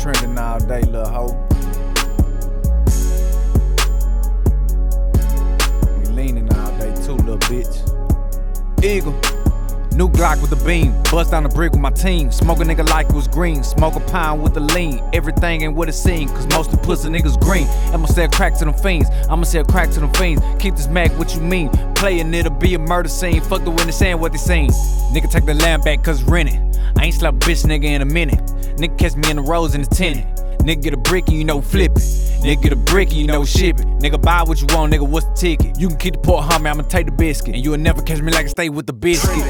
trending all day, little hoe. We leaning all day too, little bitch. Eagle. New Glock with the beam, bust down the brick with my team. Smoke a nigga like it was green, smoke a pound with the lean. Everything ain't what it seem, cause most of the pussy niggas green. I'ma sell crack to them fiends, I'ma sell crack to them fiends. Keep this mag, what you mean? Playing it'll be a murder scene. Fuck the witness saying what they seen. Nigga take the land back cause rented. I ain't a bitch nigga in a minute. Nigga catch me in the roads in the tenant. Nigga get a brick and you know flip it. Nigga get a brick and you know ship it. Nigga buy what you want, nigga, what's the ticket? You can keep the pork homie, I'ma take the biscuit. And you'll never catch me like I stay with the biscuit.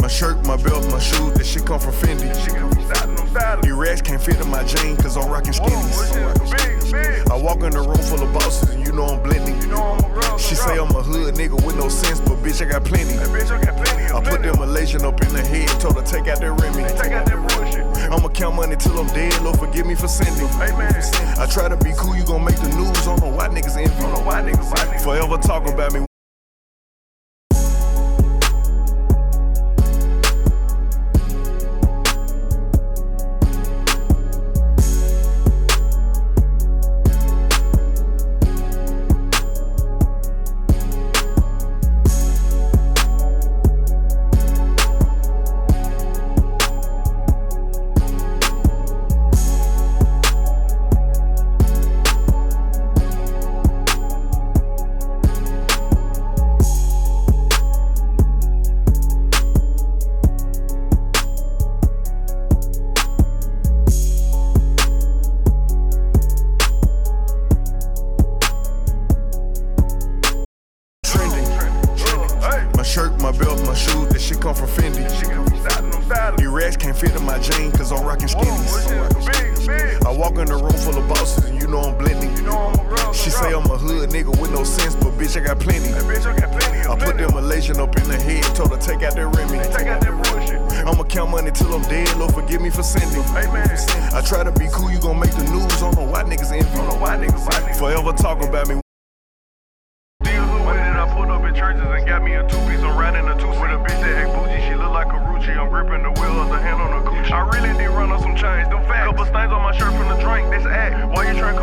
My shirt, my belt, my shoes, this shit come from Fendi. These racks can't fit in my jeans, cause I'm rocking skinnies. I walk in a room full of bosses and you know I'm blending. She say I'm a hood nigga with no sense, but bitch, I got plenty. I put them Malaysian up in the head, told her take out that Remy. I'ma count money till I'm dead, Lord forgive me for sending. I try to be cool, you gon' make the news, don't know why niggas envy. Forever talking about me. Shirt, my belt, my shoes, that shit come from Fendi. These racks can't fit in my jeans, cause I'm rocking skinnies. I walk in a room full of bosses and you know I'm blending. She say I'm a hood nigga with no sense, but bitch, I got plenty. I put them Malaysian up in the head, told her take out that Remy. I'ma count money till I'm dead, Lord forgive me for sending. I try to be cool, you gon' make the news, don't know why niggas envy. Forever talking about me. Got me a two piece? I'm riding a two with a bitch that act bougie. She look like a Rucci. I'm gripping the wheel of the hand on the coochie. I really did run on some chains, them facts. Couple stains on my shirt from the drink, this act. Why you trying